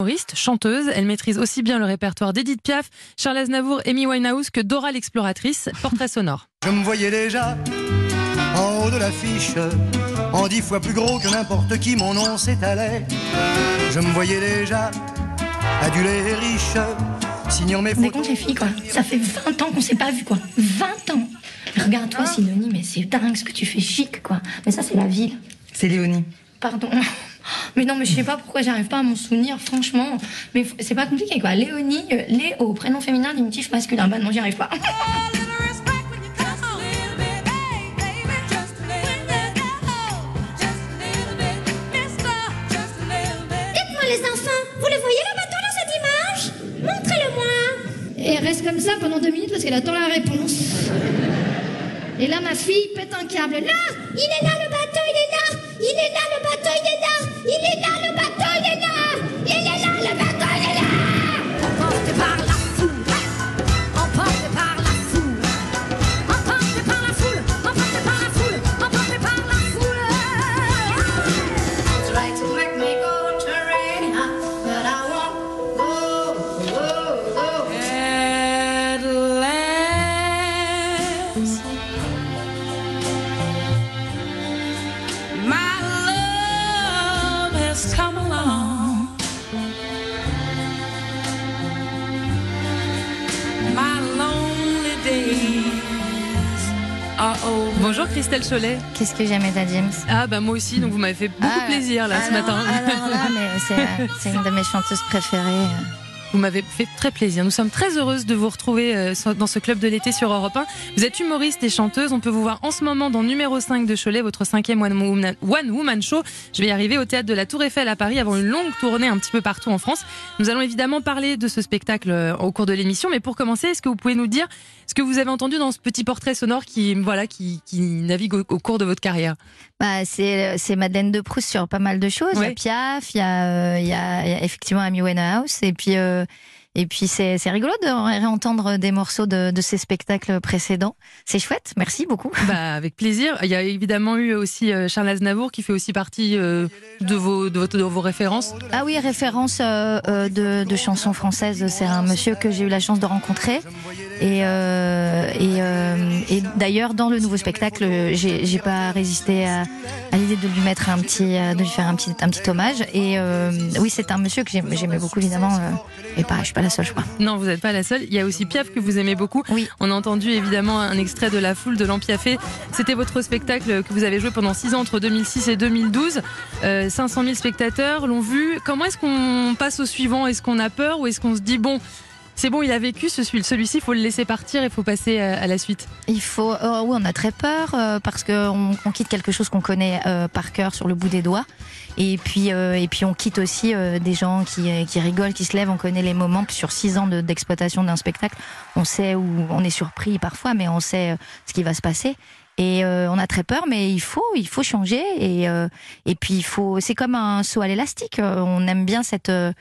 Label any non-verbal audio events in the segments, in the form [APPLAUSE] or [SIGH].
Humoriste, chanteuse, elle maîtrise aussi bien le répertoire d'Edith Piaf, Charles Aznavour, Amy Winehouse que Dora l'exploratrice, portrait sonore. Je me voyais déjà en haut de l'affiche, en dix fois plus gros que n'importe qui, mon nom s'étalait. Je me voyais déjà adulé et riche, signant mes On est photos. contre les filles, quoi. Ça fait 20 ans qu'on s'est pas vu, quoi. 20 ans. Regarde-toi, Sidonie, mais c'est dingue ce que tu fais chic, quoi. Mais ça, c'est la ville. C'est Léonie. Pardon. Mais non, mais je sais pas pourquoi j'arrive pas à m'en souvenir, franchement. Mais c'est pas compliqué, quoi. Léonie, euh, Léo, prénom féminin, diminutif masculin. Bah non, j'y arrive pas. [LAUGHS] Dites-moi les enfants, vous le voyez le bateau dans cette image? Montrez-le-moi Et elle reste comme ça pendant deux minutes parce qu'elle attend la réponse. Et là, ma fille pète un câble. Là Il est là le bateau, il est là Il est là le bateau, il est là Bonjour Christelle Cholet. Qu'est-ce que j'aimais ta James? Ah bah moi aussi, donc vous m'avez fait beaucoup Ah, plaisir là ce matin. Alors là, mais c'est, euh, c'est une de mes chanteuses préférées. Vous m'avez fait très plaisir. Nous sommes très heureuses de vous retrouver euh, dans ce club de l'été sur Europe 1. Vous êtes humoriste et chanteuse. On peut vous voir en ce moment dans numéro 5 de Cholet, votre cinquième One Woman, Show. Je vais y arriver au théâtre de la Tour Eiffel à Paris avant une longue tournée un petit peu partout en France. Nous allons évidemment parler de ce spectacle euh, au cours de l'émission. Mais pour commencer, est-ce que vous pouvez nous dire ce que vous avez entendu dans ce petit portrait sonore qui, voilà, qui, qui navigue au cours de votre carrière? Bah, c'est, c'est Madeleine de Proust sur pas mal de choses. Il y a Piaf, il y a, euh, il y a, il y a effectivement Amy Winehouse. Et puis, euh, et puis c'est, rigolo de ré- réentendre des morceaux de, de ces spectacles précédents. C'est chouette. Merci beaucoup. Bah, avec plaisir. Il y a évidemment eu aussi euh, Charles Aznavour qui fait aussi partie euh, de, vos, de vos références. Ah oui, référence euh, euh, de, de chansons françaises. C'est un monsieur que j'ai eu la chance de rencontrer. Et, euh, et, euh, et d'ailleurs, dans le nouveau spectacle, j'ai pas résisté à, à l'idée de lui mettre un petit, euh, de lui faire un petit, un petit hommage. Et euh, oui, c'est un monsieur que j'aimais beaucoup évidemment. et pareil, je suis pas la seule, je crois. Non, vous n'êtes pas la seule. Il y a aussi Piaf que vous aimez beaucoup. Oui. On a entendu évidemment un extrait de La Foule de l'Empiafé. C'était votre spectacle que vous avez joué pendant 6 ans entre 2006 et 2012. Euh, 500 000 spectateurs l'ont vu. Comment est-ce qu'on passe au suivant? Est-ce qu'on a peur ou est-ce qu'on se dit bon, c'est bon, il a vécu ce- celui-ci, il faut le laisser partir, il faut passer à, à la suite Il faut. oh oui, on a très peur euh, parce qu'on on quitte quelque chose qu'on connaît euh, par cœur sur le bout des doigts. Et puis, euh, et puis on quitte aussi euh, des gens qui, euh, qui rigolent, qui se lèvent. On connaît les moments. Sur six ans de- d'exploitation d'un spectacle, on sait où on est surpris parfois, mais on sait euh, ce qui va se passer. Et euh, on a très peur, mais il faut, il faut changer. Et, euh, et puis il faut, c'est comme un saut à l'élastique. Euh, On aime bien cette, euh,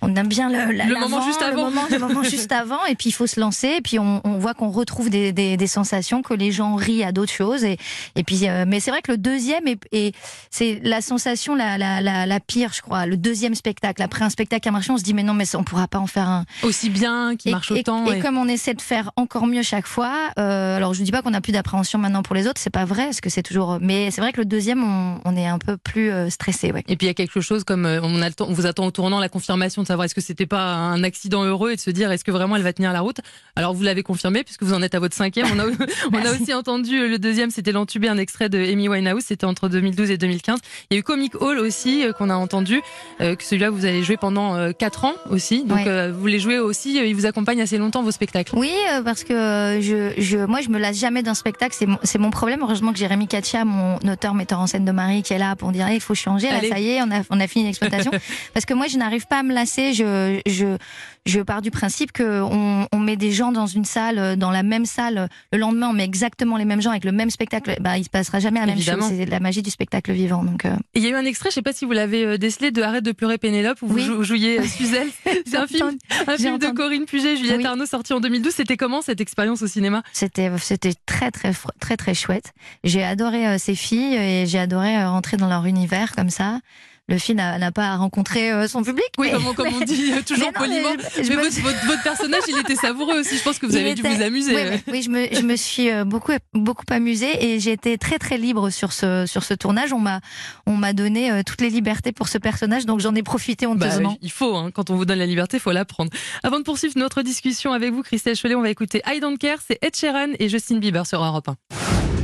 on aime bien le, la- Le moment juste le avant. moment, le moment [LAUGHS] juste avant. Et puis il faut se lancer. Et puis on, on voit qu'on retrouve des, des, des sensations, que les gens rient à d'autres choses. Et, et puis, euh, mais c'est vrai que le deuxième est, est- c'est la sensation la, la, la, la pire, je crois. Le deuxième spectacle. Après un spectacle qui a marché, on se dit mais non, mais on pourra pas en faire un. Aussi bien, qui Et- marche et, autant. Et, et- comme on essaie de faire encore mieux chaque fois, euh, alors je ne dis pas qu'on a plus d'appréhension maintenant pour les autres, c'est pas vrai, parce que c'est toujours. Mais c'est vrai que le deuxième, on, on est un peu plus euh, stressé, ouais. Et puis il y a quelque chose comme euh, on, a le temps- on vous attend au tournant la confirmation de savoir est-ce que c'était pas un accident heureux et de se dire est-ce que vraiment elle va tenir la route? Alors vous l'avez confirmé puisque vous en êtes à votre cinquième. On a, [LAUGHS] [LAUGHS] on a Merci. aussi entendu euh, le deuxième, c'était l'entubé, un extrait de Amy Winehouse, c'était entre 2012 et 2015. Il y a eu Comic Hall aussi qu'on a entendu, que celui-là vous avez joué pendant euh, quatre ans aussi. Donc Ouais. vous les jouez aussi, il vous accompagne assez longtemps vos spectacles? Oui, parce que je, je, moi, je me lasse jamais d'un spectacle. C'est mon, mon problème. Heureusement que Jérémy Katia, mon auteur, metteur en scène de Marie, qui est là pour dire Eh, il faut changer. Là, Allez. ça y est, on a, on a fini l'exploitation. [LAUGHS] parce que moi, je n'arrive pas à me lasser. Je, je, je pars du principe que on, met des gens dans une salle, euh, dans la même salle. euh, Le lendemain, on met exactement les mêmes gens avec le même spectacle. Bah, il se passera jamais la même Évidemment. chose. C'est la magie du spectacle vivant. Donc, euh, il y a eu un extrait, je sais pas si vous l'avez euh, décelé, de Arrête de pleurer Pénélope, où Oui. vous jou- jouiez Suzelle. [LAUGHS] C'est un film, un film de. Corinne Puget, Juliette Oui. Arnaud, sorti en 2012. C'était comment cette expérience au cinéma? C'était c'était très très très très chouette. J'ai adoré euh, ces filles et j'ai adoré euh, rentrer dans leur univers comme ça. Le film n'a pas rencontré euh, son public. Oui, mais- comme, on- comme on [LAUGHS] dit euh, toujours mais non, mais poliment. je Mais votre, votre- votre personnage, il était savoureux aussi. Je pense que vous Il avez dû était- vous amuser. Oui, je me, je me suis euh, beaucoup, beaucoup amusée et j'ai été très, très libre sur ce, sur ce tournage. On m'a, on m'a donné toutes les libertés pour ce personnage, donc j'en ai profité Bah, honteusement. il faut, hein, quand on vous donne la liberté, il faut la prendre. Avant de poursuivre notre discussion avec vous, Christelle Cholet, on va écouter I Don't Care, c'est Ed Sheeran et Justin Bieber sur Europe 1.